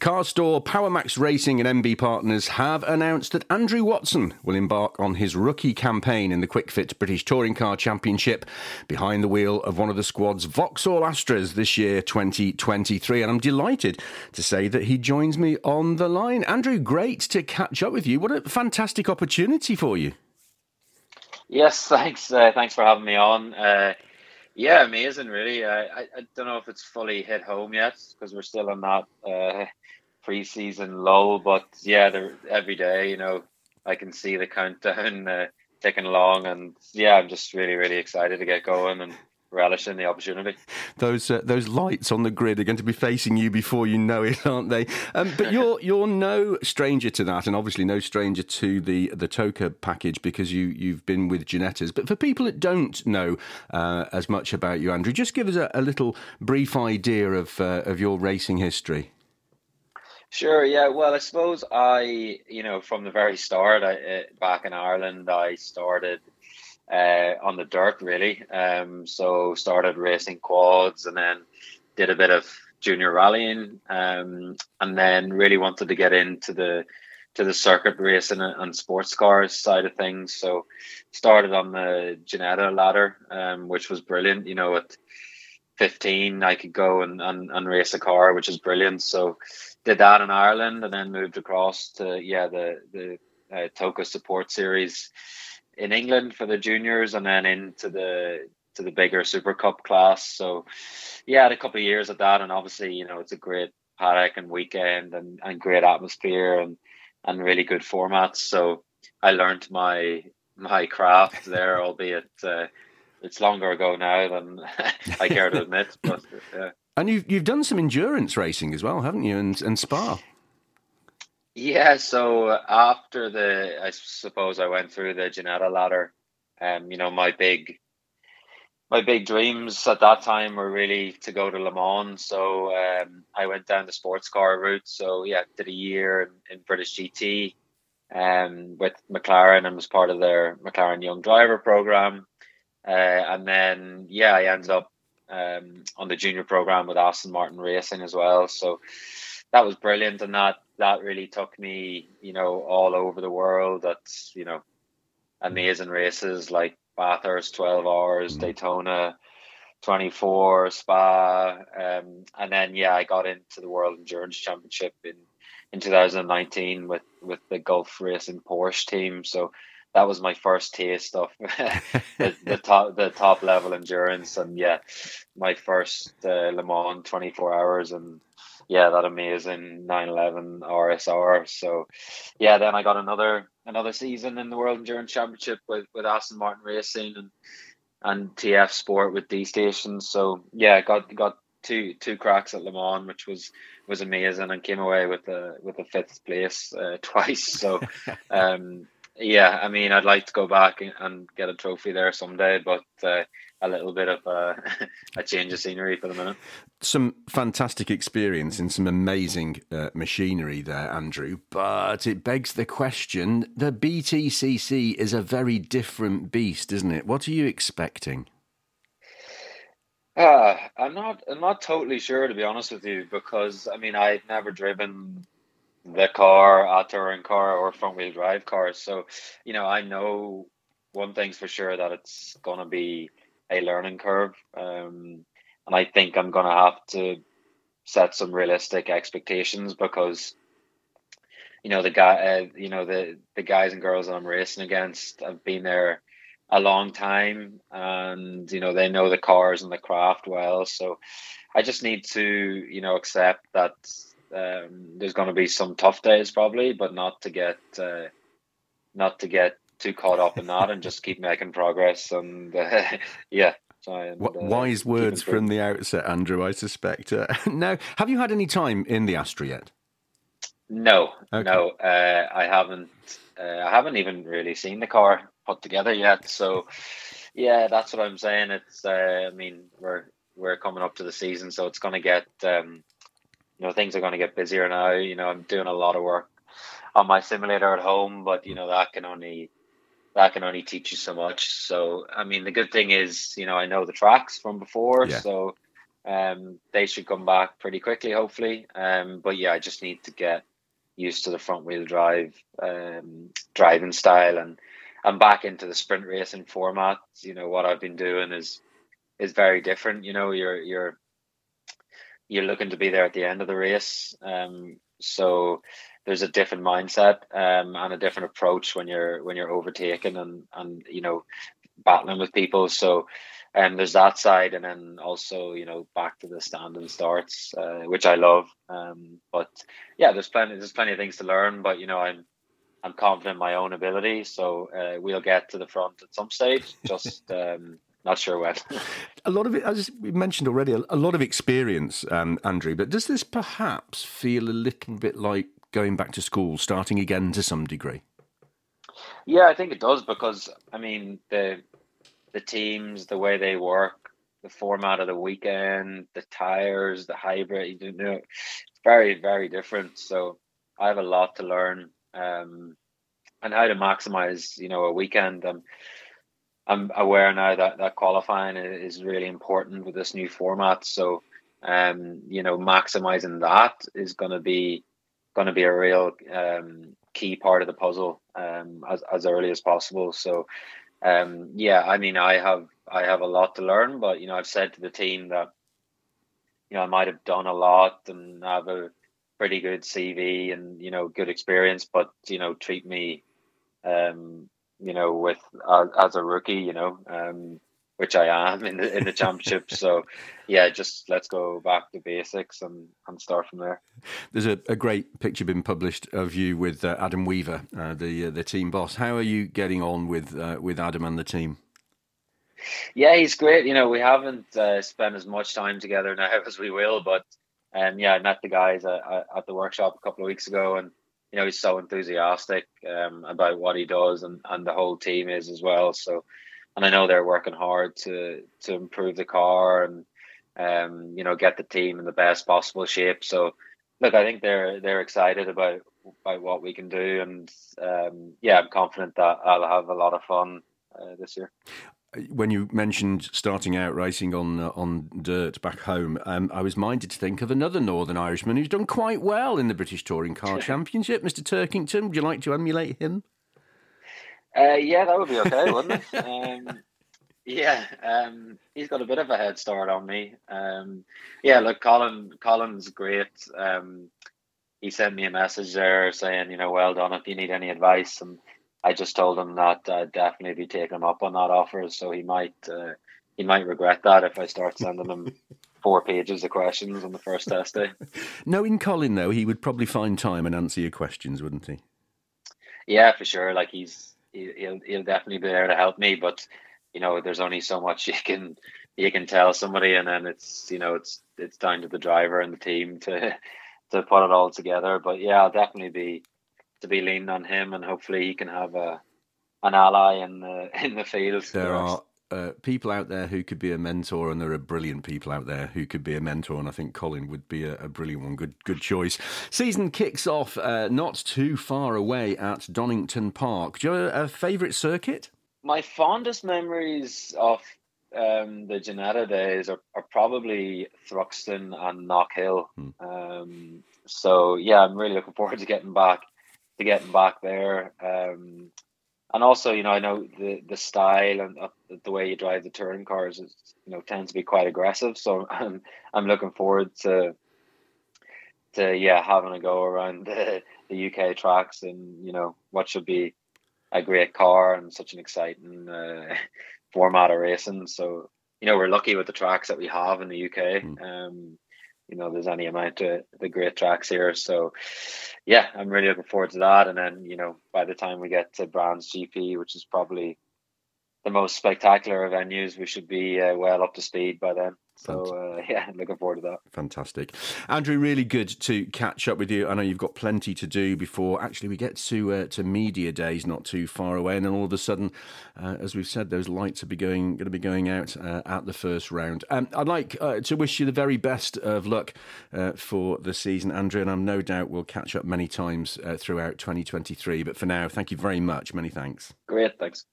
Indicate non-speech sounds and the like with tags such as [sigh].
Car store Power Maxed Racing and MB Partners have announced that Andrew Watson will embark on his rookie campaign in the Kwik Fit British Touring Car Championship behind the wheel of one of the squad's Vauxhall Astras this year, 2023. And I'm delighted to say that he joins me on the line. Andrew, great to catch up with you. What a fantastic opportunity for you. Yes, [laughs] thanks. Uh, thanks for having me on. Uh, yeah, amazing, really. I, I, I, don't know if it's fully hit home yet because we're still in that uh, preseason lull. But yeah, every day, you know, I can see the countdown uh, ticking along, and yeah, I'm just really, really excited to get going and relishing the opportunity. Those uh, those lights on the grid are going to be facing you before you know it, aren't they? Um, but [laughs] you're you're no stranger to that, and obviously no stranger to the the TOCA package because you you've been with Ginettas. But for people that don't know uh, as much about you, Andrew, just give us a, a little brief idea of uh, of your racing history. Sure. Yeah. Well, I suppose I, you know, from the very start, I, uh, back in Ireland, I started uh, on the dirt really. Um, so started racing quads and then did a bit of junior rallying, um, and then really wanted to get into the to the circuit racing and sports cars side of things. So started on the Ginetta ladder, um, which was brilliant. You know, at 15, I could go and, and, and race a car, which is brilliant. So did that in Ireland and then moved across to, yeah, the, the uh, TOCA support series in England for the juniors and then into the to the bigger Super Cup class. So yeah, had a couple of years at that, and obviously you know it's a great paddock and weekend and, and great atmosphere and and really good formats. So I learned my my craft there, [laughs] albeit uh, it's longer ago now than [laughs] I care to admit. But yeah. And you've you've done some endurance racing as well, haven't you? And and Spa. Yeah, so after the, I suppose I went through the Ginetta ladder. Um, you know, my big, my big dreams at that time were really to go to Le Mans. So um, I went down the sports car route. So yeah, did a year in, in British GT, um, with McLaren and was part of their McLaren Young Driver program. Uh, and then yeah, I ended up um, on the junior program with Aston Martin Racing as well. So that was brilliant, and that that really took me, you know, all over the world. That's you know, amazing races like Bathurst, twelve hours, mm-hmm. Daytona, twenty four, Spa, um, and then yeah, I got into the World Endurance Championship in in 2019 with with the Gulf Racing Porsche team. So that was my first taste of [laughs] the, the, [laughs] top the top level endurance, and yeah, my first uh, Le Mans 24 hours and yeah, that amazing 911 RSR. So, yeah, then I got another another season in the World Endurance Championship with with Aston Martin Racing and and TF Sport with D Stations. So, yeah, got got two two cracks at Le Mans, which was was amazing, and came away with a with a fifth place uh, [laughs] twice. So, [laughs] um, yeah, I mean, I'd like to go back and get a trophy there someday, but. Uh, a little bit of a, [laughs] a, change of scenery for the minute. Some fantastic experience and some amazing uh, machinery there, Andrew. But it begs the question: the BTCC is a very different beast, isn't it? What are you expecting? Uh, I'm not. I'm not totally sure, to be honest with you, because I mean, I've never driven the car, a touring car, or front wheel drive cars. So, you know, I know one thing's for sure that it's gonna be a learning curve. Um, and I think I'm going to have to set some realistic expectations because, you know, the guy, uh, you know, the, the guys and girls that I'm racing against have been there a long time and, you know, they know the cars and the craft well. So I just need to, you know, accept that um, there's going to be some tough days probably, but not to get, uh, not to get too caught up in that and just keep making progress. And uh, [laughs] yeah, and, uh, Wise words from the outset, Andrew. I suspect. Uh, [laughs] now, have you had any time in the Astra yet? No, okay. no, uh, I haven't. Uh, I haven't even really seen the car put together yet. So, yeah, that's what I'm saying. It's. Uh, I mean, we're we're coming up to the season, so it's going to get. Um, you know, things are going to get busier now. You know, I'm doing a lot of work on my simulator at home, but you know that can only that can only teach you so much. So, I mean, the good thing is, you know, I know the tracks from before, yeah. so um, they should come back pretty quickly, hopefully. Um, but yeah, I just need to get used to the front wheel drive um, driving style and I'm back into the sprint racing format. You know what I've been doing is is very different. You know, you're you're you're looking to be there at the end of the race. Um, so there's a different mindset um, and a different approach when you're when you're overtaking and and you know battling with people. So um, there's that side, and then also you know back to the stand and starts, uh, which I love. Um, but yeah, there's plenty there's plenty of things to learn. But you know I'm I'm confident in my own ability, so uh, we'll get to the front at some stage. Just [laughs] um, not sure when. [laughs] a lot of it, as we mentioned already, a, lot of experience, um, Andrew. But does this perhaps feel a little bit like going back to school, starting again to some degree? Yeah, I think it does because I mean the the teams, the way they work, the format of the weekend, the tires, the hybrid, you know, it's very very different. So I have a lot to learn um, and how to maximize, you know, a weekend. Um, I'm aware now that that qualifying is really important with this new format. So, um, you know, maximizing that is going to be going to be a real um, key part of the puzzle um, as as early as possible. So, um, yeah, I mean, I have I have a lot to learn, but you know, I've said to the team that you know I might have done a lot and have a pretty good CV and you know good experience, but you know treat me, um, you know with uh, as a rookie, you know, um, which I am in the in the championship. [laughs] so yeah, just let's go back to basics and and start from there. There's a, a great picture been published of you with uh, Adam Weaver, uh, the uh, the team boss. How are you getting on with uh, with Adam and the team? Yeah, he's great. You know, we haven't uh, spent as much time together now [laughs] as we will, but and yeah, I met the guys at, at the workshop a couple of weeks ago, and you know he's so enthusiastic um, about what he does, and, and the whole team is as well. So, and I know they're working hard to to improve the car and um, you know get the team in the best possible shape. So, look, I think they're they're excited about about what we can do, and um, yeah, I'm confident that I'll have a lot of fun uh, this year when you mentioned starting out racing on uh, on dirt back home, um, I was minded to think of another Northern Irishman who's done quite well in the British Touring Car Championship, Mr. Turkington. Would you like to emulate him? Uh, yeah, that would be okay, [laughs] wouldn't it? Um, yeah, um, he's got a bit of a head start on me. Um, yeah, look, Colin, Colin's great. Um, he sent me a message there saying, you know, well done. If you need any advice, and I just told him that I'd definitely be taking him up on that offer, so he might uh, he might regret that if I start sending him [laughs] four pages of questions on the first test day. [laughs] Knowing Colin, though, he would probably find time and answer your questions, wouldn't he? Yeah, for sure. Like he's he'll he'll definitely be there to help me, but you know, there's only so much [laughs] you can you can tell somebody, and then it's you know it's it's down to the driver and the team to to put it all together. But yeah, I'll definitely be to be leaning on him, and hopefully he can have a an ally in the [laughs] in the field. There are uh, people out there who could be a mentor, and there are brilliant people out there who could be a mentor. And I think Colin would be a, a brilliant one. Good, good choice. Season kicks off uh, not too far away at Donington Park. Do you have a, a favourite circuit? My fondest memories of um, the Ginetta days are, are probably Thruxton and Knockhill. Hmm. Um, so yeah, I'm really looking forward to getting back to getting back there. Um, and also, you know, I know the the style and uh, the way you drive the touring cars is, you know, tends to be quite aggressive. So [laughs] I'm I'm looking forward to to yeah having a go around the, the UK tracks and you know what should be a great car and such an exciting uh, [laughs] format of racing. So you know we're lucky with the tracks that we have in the UK. Mm. Um, you know there's any amount of the great tracks here. So yeah, I'm really looking forward to that. And then you know by the time we get to Brands GP, which is probably the most spectacular of venues, we should be uh, well up to speed by then. So uh, [laughs] yeah, looking forward to that. Fantastic, Andrew. Really good to catch up with you. I know you've got plenty to do before actually we get to uh, to media days, not too far away, and then all of a sudden, uh, as we've said, those lights are be going going to be going out uh, at the first round. Um, I'd like uh, to wish you the very best of luck uh, for the season, Andrew, and I'm no doubt we'll catch up many times throughout 2023. But for now, thank you very much. Many thanks. Great, thanks.